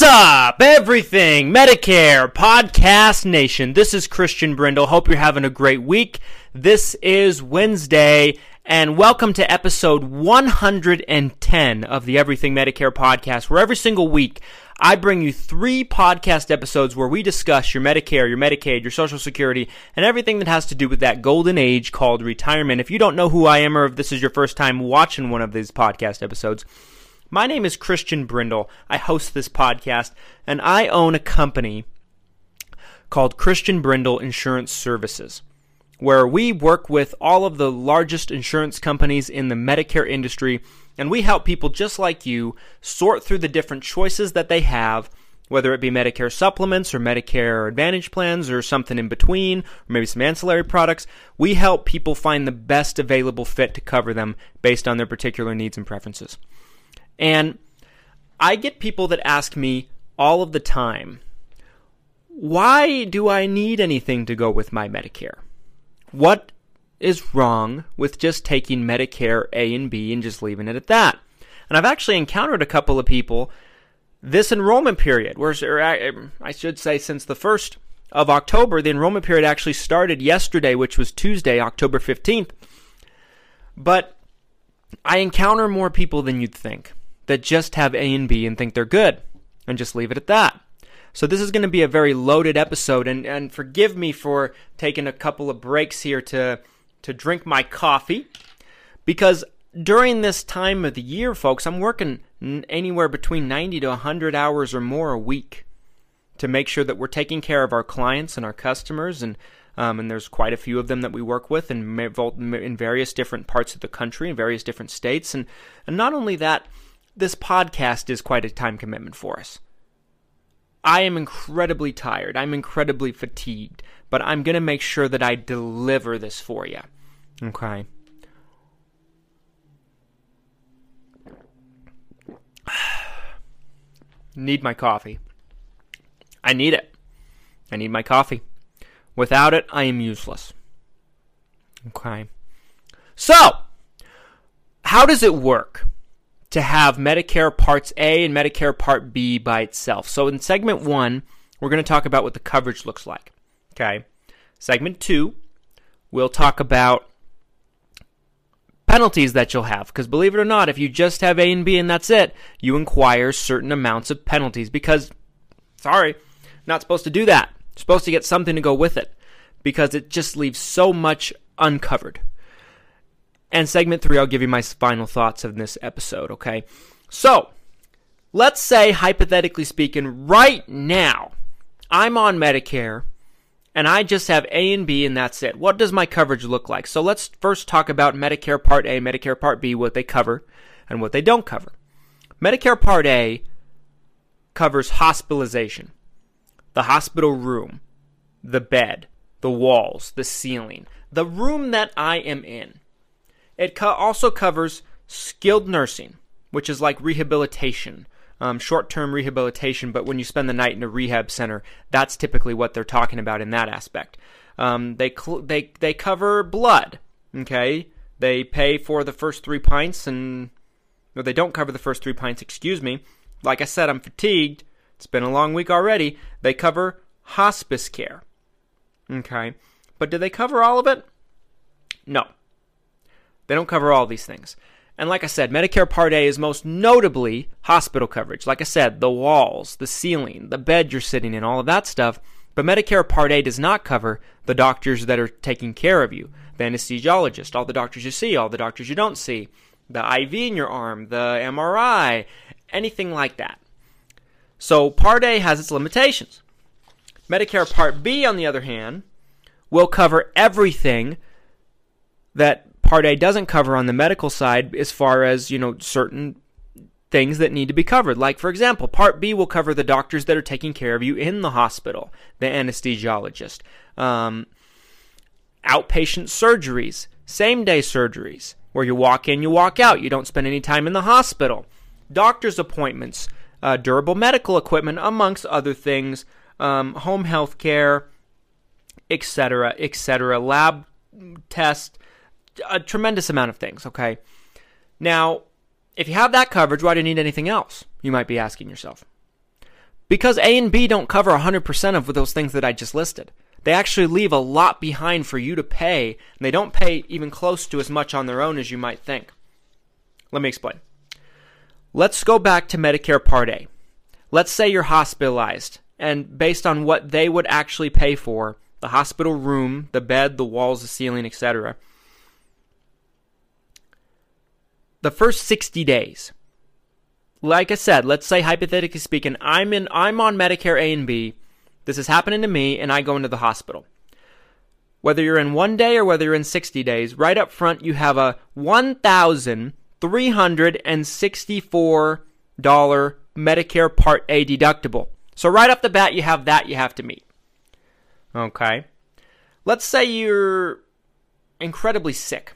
What's up, everything Medicare Podcast Nation? This is Christian Brindle. Hope you're having a great week. This is Wednesday, and welcome to episode 110 of the Everything Medicare Podcast, where every single week I bring you three podcast episodes where we discuss your Medicare, your Medicaid, your Social Security, and everything that has to do with that golden age called retirement. If you don't know who I am or if this is your first time watching one of these podcast episodes, my name is Christian Brindle. I host this podcast, and I own a company called Christian Brindle Insurance Services, where we work with all of the largest insurance companies in the Medicare industry, and we help people just like you sort through the different choices that they have. Whether it be Medicare supplements or Medicare Advantage plans or something in between, or maybe some ancillary products, we help people find the best available fit to cover them based on their particular needs and preferences. And I get people that ask me all of the time, why do I need anything to go with my Medicare? What is wrong with just taking Medicare A and B and just leaving it at that? And I've actually encountered a couple of people this enrollment period, where er, I should say since the 1st of October, the enrollment period actually started yesterday, which was Tuesday, October 15th. But I encounter more people than you'd think that just have A and B and think they're good and just leave it at that. So this is going to be a very loaded episode and, and forgive me for taking a couple of breaks here to to drink my coffee because during this time of the year folks I'm working anywhere between 90 to 100 hours or more a week to make sure that we're taking care of our clients and our customers and um, and there's quite a few of them that we work with in, in various different parts of the country in various different states and and not only that this podcast is quite a time commitment for us. I am incredibly tired. I'm incredibly fatigued, but I'm going to make sure that I deliver this for you. Okay. need my coffee. I need it. I need my coffee. Without it, I am useless. Okay. So, how does it work? To have Medicare Parts A and Medicare Part B by itself. So in segment one, we're going to talk about what the coverage looks like. Okay. Segment two, we'll talk about penalties that you'll have. Because believe it or not, if you just have A and B and that's it, you inquire certain amounts of penalties. Because, sorry, not supposed to do that. You're supposed to get something to go with it. Because it just leaves so much uncovered. And segment three, I'll give you my final thoughts of this episode, okay? So, let's say, hypothetically speaking, right now, I'm on Medicare and I just have A and B and that's it. What does my coverage look like? So let's first talk about Medicare Part A, Medicare Part B, what they cover and what they don't cover. Medicare Part A covers hospitalization, the hospital room, the bed, the walls, the ceiling, the room that I am in. It co- also covers skilled nursing, which is like rehabilitation, um, short term rehabilitation, but when you spend the night in a rehab center, that's typically what they're talking about in that aspect. Um, they, cl- they, they cover blood, okay? They pay for the first three pints, and no, they don't cover the first three pints, excuse me. Like I said, I'm fatigued. It's been a long week already. They cover hospice care, okay? But do they cover all of it? No. They don't cover all these things. And like I said, Medicare Part A is most notably hospital coverage. Like I said, the walls, the ceiling, the bed you're sitting in, all of that stuff. But Medicare Part A does not cover the doctors that are taking care of you the anesthesiologist, all the doctors you see, all the doctors you don't see, the IV in your arm, the MRI, anything like that. So Part A has its limitations. Medicare Part B, on the other hand, will cover everything that Part A doesn't cover on the medical side as far as, you know, certain things that need to be covered. Like, for example, Part B will cover the doctors that are taking care of you in the hospital, the anesthesiologist, um, outpatient surgeries, same day surgeries, where you walk in, you walk out, you don't spend any time in the hospital, doctor's appointments, uh, durable medical equipment, amongst other things, um, home health care, etc., etc., lab test, a tremendous amount of things, okay? Now, if you have that coverage, why do you need anything else? You might be asking yourself. Because A and B don't cover 100% of those things that I just listed. They actually leave a lot behind for you to pay, and they don't pay even close to as much on their own as you might think. Let me explain. Let's go back to Medicare Part A. Let's say you're hospitalized, and based on what they would actually pay for, the hospital room, the bed, the walls, the ceiling, etc., the first 60 days. Like I said, let's say hypothetically speaking, I'm in I'm on Medicare A and B. This is happening to me and I go into the hospital. Whether you're in 1 day or whether you're in 60 days, right up front you have a $1,364 Medicare Part A deductible. So right off the bat you have that you have to meet. Okay. Let's say you're incredibly sick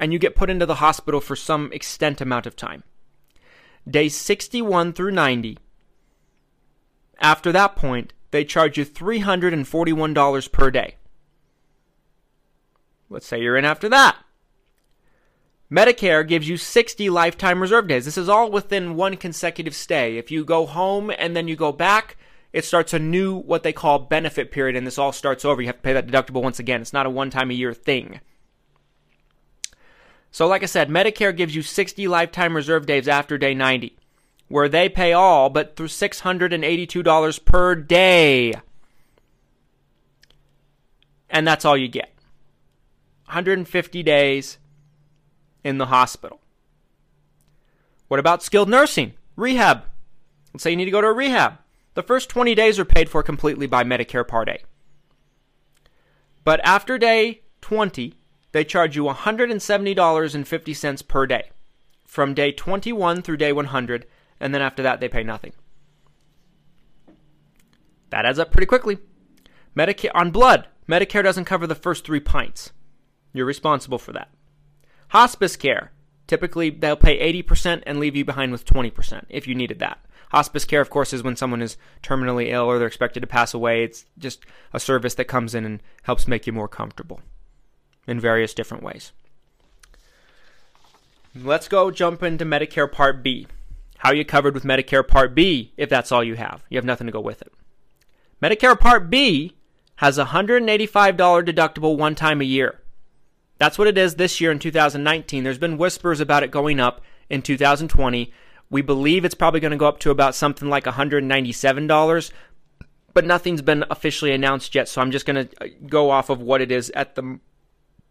and you get put into the hospital for some extent amount of time. Days 61 through 90. After that point, they charge you $341 per day. Let's say you're in after that. Medicare gives you 60 lifetime reserve days. This is all within one consecutive stay. If you go home and then you go back, it starts a new, what they call benefit period, and this all starts over. You have to pay that deductible once again. It's not a one time a year thing. So, like I said, Medicare gives you 60 lifetime reserve days after day 90, where they pay all but through $682 per day. And that's all you get 150 days in the hospital. What about skilled nursing? Rehab. Let's say you need to go to a rehab. The first 20 days are paid for completely by Medicare Part A. But after day 20, they charge you $170.50 per day from day 21 through day 100, and then after that, they pay nothing. That adds up pretty quickly. Medicare on blood, Medicare doesn't cover the first three pints. You're responsible for that. Hospice care, typically they'll pay 80% and leave you behind with 20% if you needed that. Hospice care, of course, is when someone is terminally ill or they're expected to pass away. It's just a service that comes in and helps make you more comfortable in various different ways. Let's go jump into Medicare Part B. How are you covered with Medicare Part B if that's all you have? You have nothing to go with it. Medicare Part B has a $185 deductible one time a year. That's what it is this year in 2019. There's been whispers about it going up in 2020. We believe it's probably going to go up to about something like $197, but nothing's been officially announced yet, so I'm just going to uh, go off of what it is at the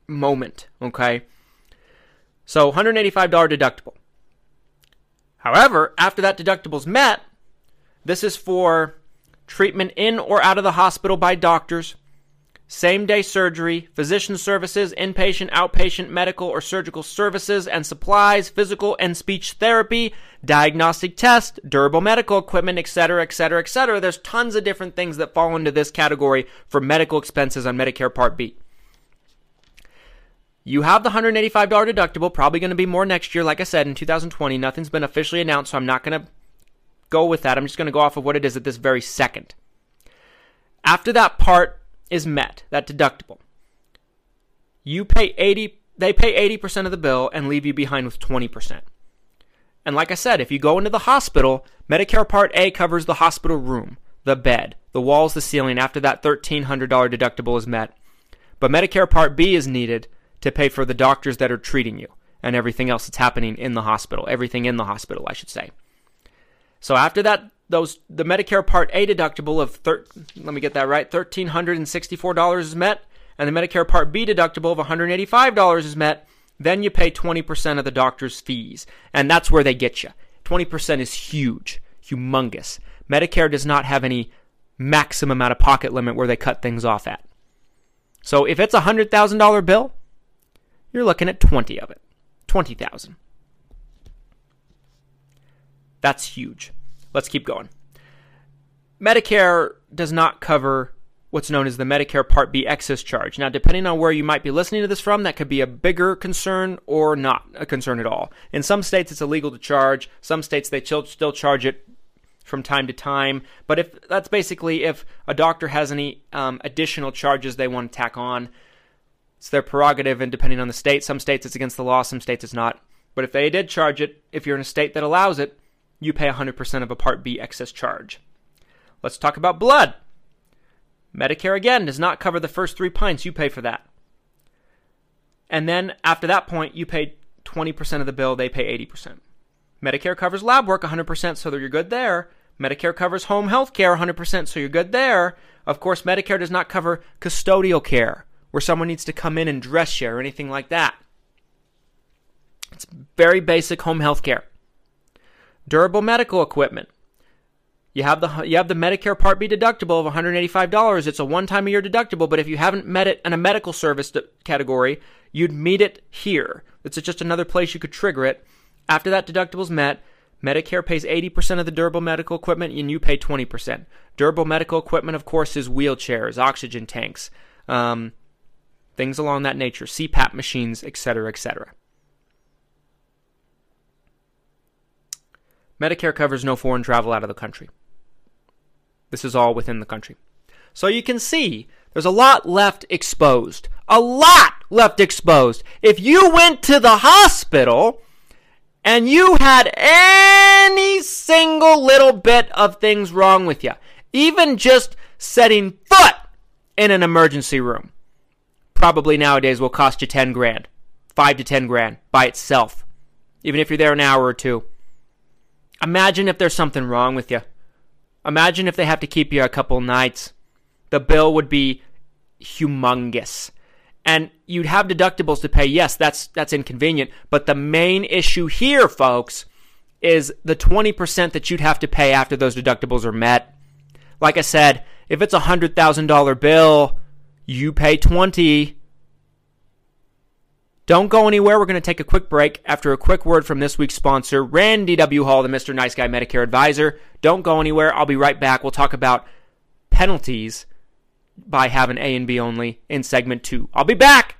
moment, okay? So $185 deductible. However, after that deductible's met, this is for treatment in or out of the hospital by doctors, same day surgery, physician services, inpatient, outpatient, medical or surgical services and supplies, physical and speech therapy, diagnostic tests, durable medical equipment, etc., etc., etc. There's tons of different things that fall into this category for medical expenses on Medicare Part B. You have the $185 deductible, probably going to be more next year, like I said, in 2020. Nothing's been officially announced, so I'm not going to go with that. I'm just going to go off of what it is at this very second. After that part is met, that deductible, you pay 80 they pay 80% of the bill and leave you behind with 20%. And like I said, if you go into the hospital, Medicare Part A covers the hospital room, the bed, the walls, the ceiling after that $1300 deductible is met. But Medicare Part B is needed to pay for the doctors that are treating you and everything else that's happening in the hospital, everything in the hospital, I should say. So after that, those the Medicare Part A deductible of thir- let me get that right, thirteen hundred and sixty-four dollars is met, and the Medicare Part B deductible of one hundred eighty-five dollars is met. Then you pay twenty percent of the doctor's fees, and that's where they get you. Twenty percent is huge, humongous. Medicare does not have any maximum out of pocket limit where they cut things off at. So if it's a hundred thousand dollar bill, you're looking at 20 of it. 20,000. That's huge. Let's keep going. Medicare does not cover what's known as the Medicare Part B excess charge. Now, depending on where you might be listening to this from, that could be a bigger concern or not a concern at all. In some states, it's illegal to charge. Some states, they still charge it from time to time. But if that's basically if a doctor has any um, additional charges they want to tack on, it's their prerogative. And depending on the state, some states it's against the law, some states it's not. But if they did charge it, if you're in a state that allows it, you pay 100% of a Part B excess charge. Let's talk about blood. Medicare again does not cover the first three pints, you pay for that. And then after that point, you pay 20% of the bill, they pay 80%. Medicare covers lab work 100%, so you're good there. Medicare covers home health care 100%, so you're good there. Of course, Medicare does not cover custodial care, where someone needs to come in and dress you or anything like that. It's very basic home health care. Durable medical equipment. You have the you have the Medicare Part B deductible of $185. It's a one time a year deductible, but if you haven't met it in a medical service category, you'd meet it here. It's just another place you could trigger it. After that deductible is met, Medicare pays 80% of the durable medical equipment and you pay 20%. Durable medical equipment, of course, is wheelchairs, oxygen tanks, um, things along that nature, CPAP machines, etc., etc. Medicare covers no foreign travel out of the country. This is all within the country. So you can see there's a lot left exposed. A lot left exposed. If you went to the hospital and you had any single little bit of things wrong with you, even just setting foot in an emergency room, probably nowadays will cost you 10 grand, 5 to 10 grand by itself, even if you're there an hour or two. Imagine if there's something wrong with you. Imagine if they have to keep you a couple nights. The bill would be humongous. And you'd have deductibles to pay. Yes, that's that's inconvenient, but the main issue here, folks, is the 20% that you'd have to pay after those deductibles are met. Like I said, if it's a $100,000 bill, you pay 20 don't go anywhere. We're going to take a quick break after a quick word from this week's sponsor, Randy W. Hall, the Mr. Nice Guy Medicare Advisor. Don't go anywhere. I'll be right back. We'll talk about penalties by having A and B only in segment two. I'll be back.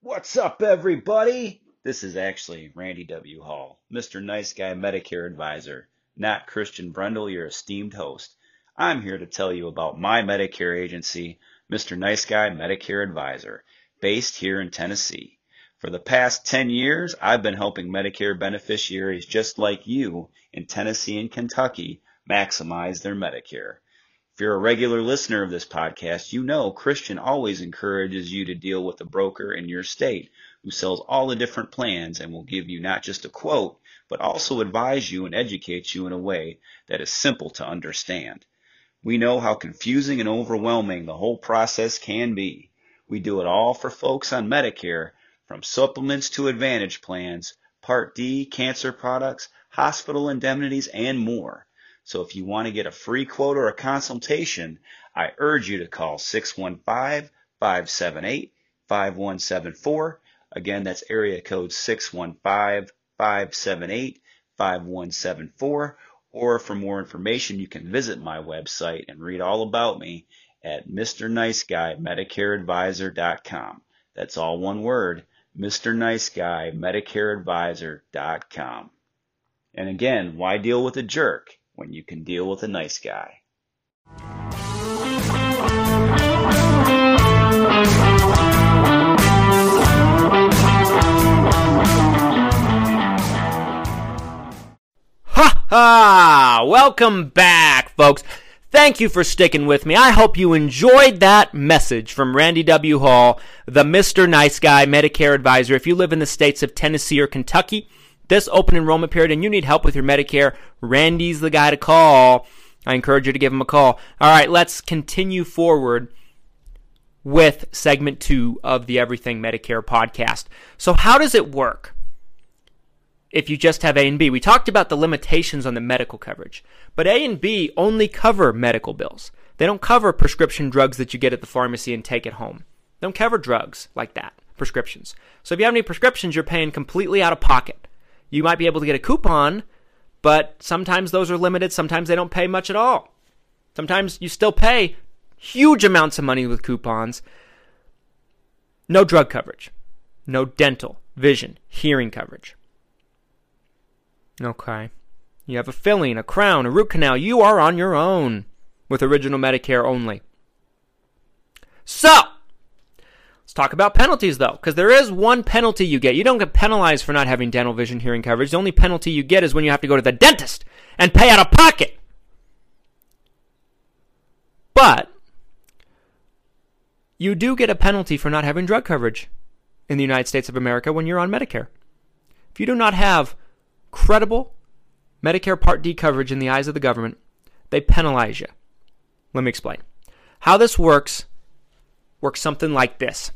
What's up, everybody? This is actually Randy W. Hall, Mr. Nice Guy Medicare Advisor, not Christian Brindle, your esteemed host. I'm here to tell you about my Medicare agency Mr. Nice Guy Medicare Advisor, based here in Tennessee. For the past 10 years, I've been helping Medicare beneficiaries just like you in Tennessee and Kentucky maximize their Medicare. If you're a regular listener of this podcast, you know Christian always encourages you to deal with a broker in your state who sells all the different plans and will give you not just a quote, but also advise you and educate you in a way that is simple to understand. We know how confusing and overwhelming the whole process can be. We do it all for folks on Medicare, from supplements to advantage plans, Part D, cancer products, hospital indemnities, and more. So if you want to get a free quote or a consultation, I urge you to call 615-578-5174. Again, that's area code 615-578-5174 or for more information, you can visit my website and read all about me at Mr. Nice Guy MedicareAdvisor.com. That's all one word, Mr. Nice Guy MedicareAdvisor.com. And again, why deal with a jerk when you can deal with a nice guy? Ah, welcome back, folks. Thank you for sticking with me. I hope you enjoyed that message from Randy W. Hall, the Mr. Nice Guy Medicare Advisor. If you live in the states of Tennessee or Kentucky, this open enrollment period, and you need help with your Medicare, Randy's the guy to call. I encourage you to give him a call. All right, let's continue forward with segment two of the Everything Medicare podcast. So, how does it work? If you just have A and B. We talked about the limitations on the medical coverage, but A and B only cover medical bills. They don't cover prescription drugs that you get at the pharmacy and take at home. They don't cover drugs like that, prescriptions. So if you have any prescriptions, you're paying completely out of pocket. you might be able to get a coupon, but sometimes those are limited. Sometimes they don't pay much at all. Sometimes you still pay huge amounts of money with coupons. No drug coverage, no dental, vision, hearing coverage. Okay. You have a filling, a crown, a root canal. You are on your own with original Medicare only. So, let's talk about penalties though, because there is one penalty you get. You don't get penalized for not having dental, vision, hearing coverage. The only penalty you get is when you have to go to the dentist and pay out of pocket. But you do get a penalty for not having drug coverage in the United States of America when you're on Medicare. If you do not have credible Medicare Part D coverage in the eyes of the government, they penalize you. Let me explain. How this works works something like this.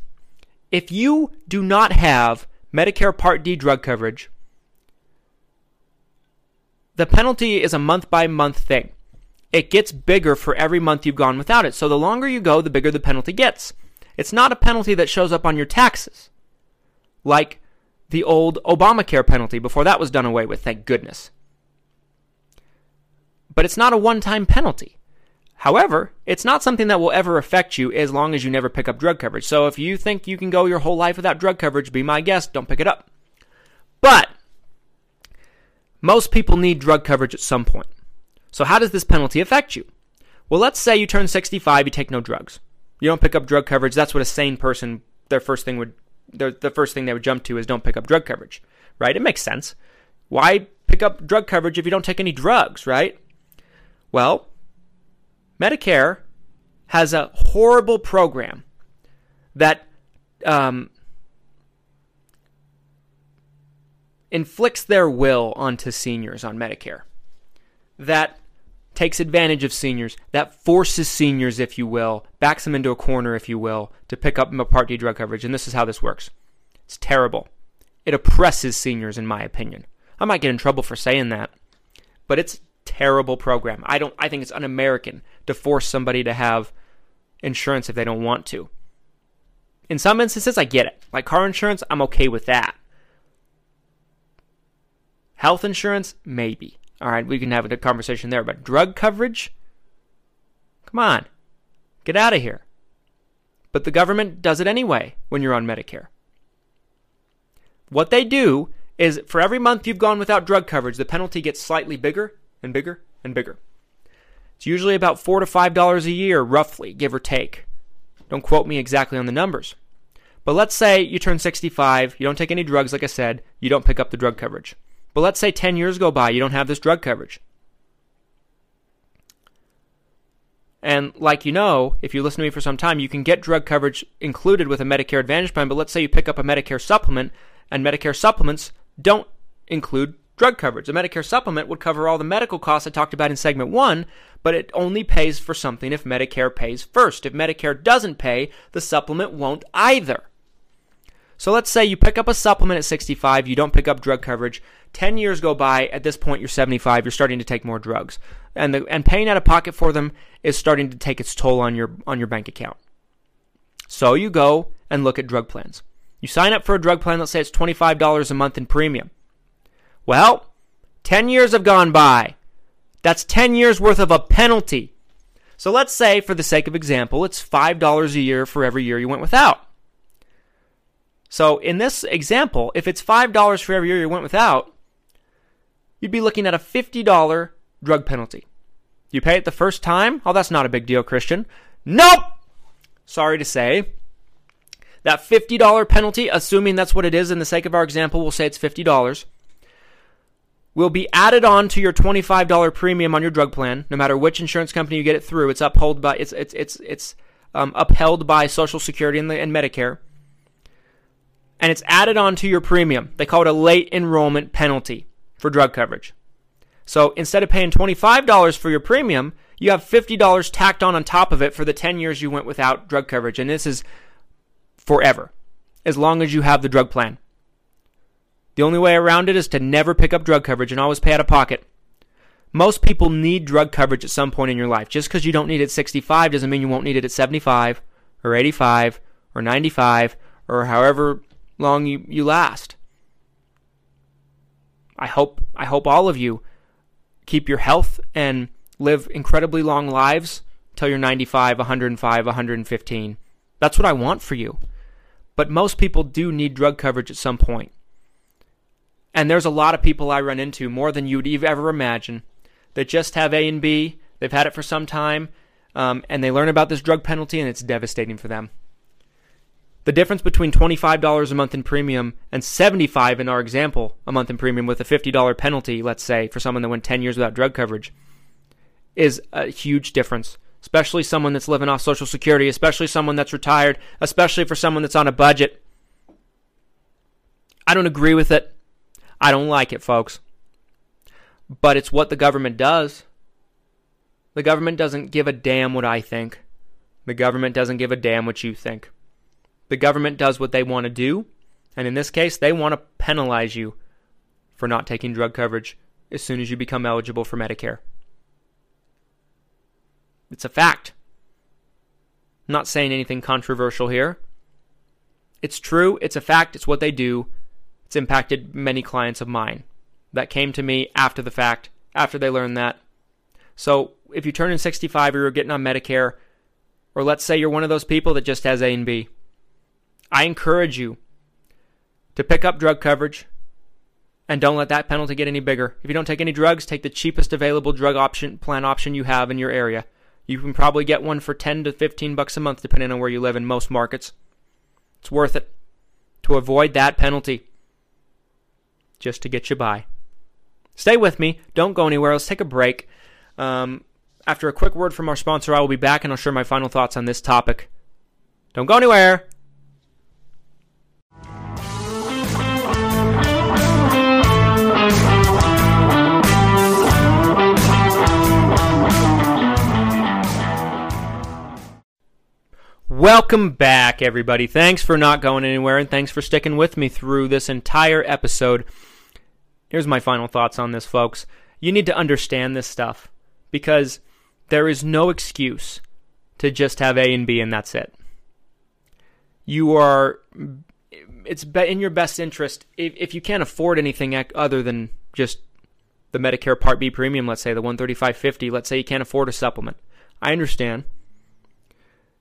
If you do not have Medicare Part D drug coverage, the penalty is a month by month thing. It gets bigger for every month you've gone without it. So the longer you go, the bigger the penalty gets. It's not a penalty that shows up on your taxes, like the old Obamacare penalty before that was done away with, thank goodness. But it's not a one time penalty. However, it's not something that will ever affect you as long as you never pick up drug coverage. So if you think you can go your whole life without drug coverage, be my guest, don't pick it up. But most people need drug coverage at some point. So how does this penalty affect you? Well, let's say you turn 65, you take no drugs. You don't pick up drug coverage. That's what a sane person their first thing would the first thing they would jump to is don't pick up drug coverage. Right? It makes sense. Why pick up drug coverage if you don't take any drugs, right? Well, Medicare has a horrible program that um, inflicts their will onto seniors on Medicare. That takes advantage of seniors, that forces seniors, if you will, backs them into a corner, if you will, to pick up a Part D drug coverage. And this is how this works it's terrible. It oppresses seniors, in my opinion. I might get in trouble for saying that, but it's terrible program. I don't I think it's un-American to force somebody to have insurance if they don't want to. In some instances I get it. Like car insurance, I'm okay with that. Health insurance, maybe. All right, we can have a conversation there, but drug coverage? Come on. Get out of here. But the government does it anyway when you're on Medicare. What they do is for every month you've gone without drug coverage, the penalty gets slightly bigger and bigger and bigger. It's usually about four to five dollars a year, roughly, give or take. Don't quote me exactly on the numbers. But let's say you turn 65, you don't take any drugs, like I said, you don't pick up the drug coverage. But let's say 10 years go by, you don't have this drug coverage. And like you know, if you listen to me for some time, you can get drug coverage included with a Medicare Advantage plan. But let's say you pick up a Medicare supplement, and Medicare supplements don't include drug coverage. The Medicare supplement would cover all the medical costs I talked about in segment one, but it only pays for something if Medicare pays first. If Medicare doesn't pay, the supplement won't either. So let's say you pick up a supplement at 65, you don't pick up drug coverage. 10 years go by, at this point you're 75, you're starting to take more drugs. And the and paying out of pocket for them is starting to take its toll on your on your bank account. So you go and look at drug plans. You sign up for a drug plan, let's say it's $25 a month in premium. Well, 10 years have gone by. That's 10 years worth of a penalty. So let's say, for the sake of example, it's $5 a year for every year you went without. So in this example, if it's $5 for every year you went without, you'd be looking at a $50 drug penalty. You pay it the first time? Oh, that's not a big deal, Christian. Nope! Sorry to say. That $50 penalty, assuming that's what it is in the sake of our example, we'll say it's $50 will be added on to your $25 premium on your drug plan, no matter which insurance company you get it through. It's upheld by it's it's it's it's um, upheld by Social Security and, the, and Medicare, and it's added on to your premium. They call it a late enrollment penalty for drug coverage. So instead of paying $25 for your premium, you have $50 tacked on on top of it for the 10 years you went without drug coverage, and this is forever, as long as you have the drug plan. The only way around it is to never pick up drug coverage and always pay out of pocket. Most people need drug coverage at some point in your life. Just because you don't need it at 65 doesn't mean you won't need it at 75 or 85 or 95 or however long you, you last. I hope I hope all of you keep your health and live incredibly long lives till you're 95, 105, 115. That's what I want for you. But most people do need drug coverage at some point. And there's a lot of people I run into, more than you'd ever imagine, that just have A and B. They've had it for some time, um, and they learn about this drug penalty, and it's devastating for them. The difference between $25 a month in premium and 75 in our example a month in premium with a $50 penalty, let's say, for someone that went 10 years without drug coverage, is a huge difference. Especially someone that's living off Social Security, especially someone that's retired, especially for someone that's on a budget. I don't agree with it. I don't like it, folks. But it's what the government does. The government doesn't give a damn what I think. The government doesn't give a damn what you think. The government does what they want to do, and in this case, they want to penalize you for not taking drug coverage as soon as you become eligible for Medicare. It's a fact. I'm not saying anything controversial here. It's true, it's a fact, it's what they do. It's impacted many clients of mine that came to me after the fact, after they learned that. So if you turn in 65 or you're getting on Medicare, or let's say you're one of those people that just has A and B, I encourage you to pick up drug coverage and don't let that penalty get any bigger. If you don't take any drugs, take the cheapest available drug option plan option you have in your area. You can probably get one for 10 to 15 bucks a month depending on where you live in most markets. It's worth it to avoid that penalty just to get you by. Stay with me. Don't go anywhere. Let's take a break. Um, after a quick word from our sponsor, I will be back and I'll share my final thoughts on this topic. Don't go anywhere. Welcome back, everybody. Thanks for not going anywhere and thanks for sticking with me through this entire episode. Here's my final thoughts on this, folks. You need to understand this stuff because there is no excuse to just have A and B and that's it. You are, it's in your best interest if, if you can't afford anything other than just the Medicare Part B premium, let's say the 135.50, let's say you can't afford a supplement. I understand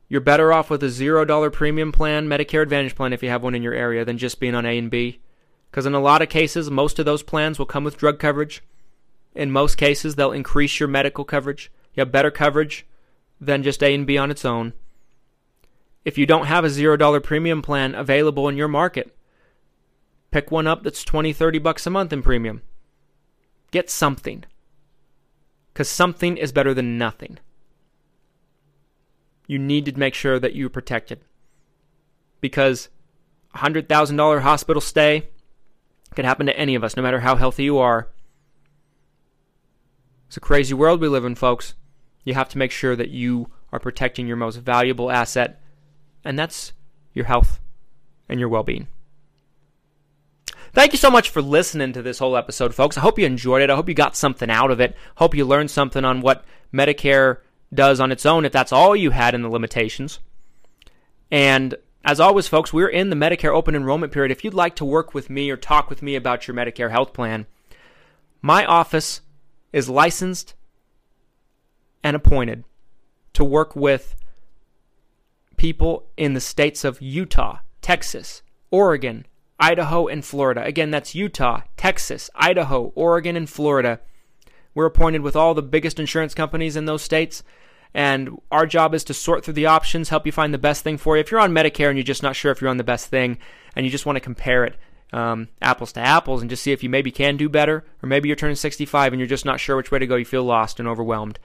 you're better off with a $0 premium plan, Medicare Advantage plan, if you have one in your area, than just being on A and B. Because in a lot of cases, most of those plans will come with drug coverage. In most cases, they'll increase your medical coverage. You have better coverage than just A and B on its own. If you don't have a $0 premium plan available in your market, pick one up that's 20, 30 bucks a month in premium. Get something. Because something is better than nothing you need to make sure that you're protected. Because a $100,000 hospital stay can happen to any of us, no matter how healthy you are. It's a crazy world we live in, folks. You have to make sure that you are protecting your most valuable asset, and that's your health and your well being. Thank you so much for listening to this whole episode, folks. I hope you enjoyed it. I hope you got something out of it. Hope you learned something on what Medicare does on its own if that's all you had in the limitations. And as always, folks, we're in the Medicare open enrollment period. If you'd like to work with me or talk with me about your Medicare health plan, my office is licensed and appointed to work with people in the states of Utah, Texas, Oregon, Idaho, and Florida. Again, that's Utah, Texas, Idaho, Oregon, and Florida. We're appointed with all the biggest insurance companies in those states. And our job is to sort through the options, help you find the best thing for you. If you're on Medicare and you're just not sure if you're on the best thing and you just want to compare it um, apples to apples and just see if you maybe can do better, or maybe you're turning 65 and you're just not sure which way to go, you feel lost and overwhelmed,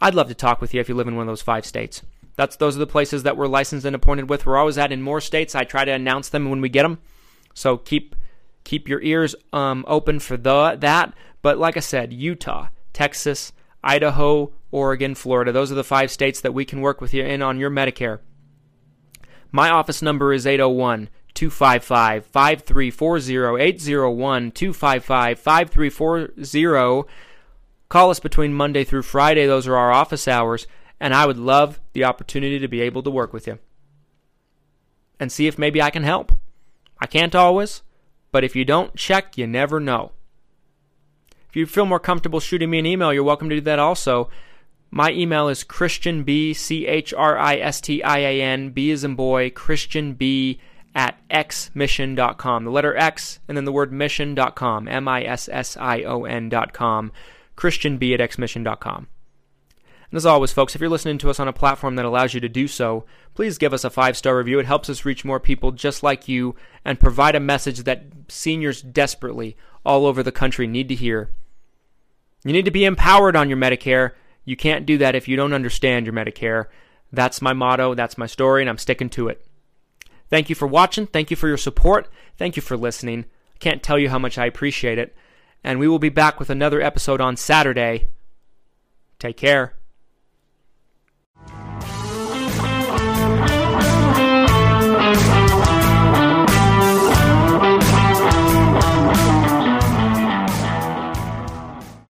I'd love to talk with you if you live in one of those five states. That's those are the places that we're licensed and appointed with. We're always at in more states. I try to announce them when we get them. So keep keep your ears um, open for the that. But like I said, Utah, Texas, Idaho, Oregon, Florida. Those are the five states that we can work with you in on your Medicare. My office number is 801 255 5340. 801 255 5340. Call us between Monday through Friday. Those are our office hours. And I would love the opportunity to be able to work with you and see if maybe I can help. I can't always, but if you don't check, you never know. If you feel more comfortable shooting me an email, you're welcome to do that also. My email is Christian B, C H R I S T I A N, B as in boy, Christian B at xmission.com. The letter X and then the word mission.com, M I S S I O N.com, Christian B at xmission.com. And as always, folks, if you're listening to us on a platform that allows you to do so, please give us a five star review. It helps us reach more people just like you and provide a message that seniors desperately all over the country need to hear. You need to be empowered on your Medicare. You can't do that if you don't understand your Medicare. That's my motto, that's my story, and I'm sticking to it. Thank you for watching. Thank you for your support. Thank you for listening. I can't tell you how much I appreciate it. And we will be back with another episode on Saturday. Take care.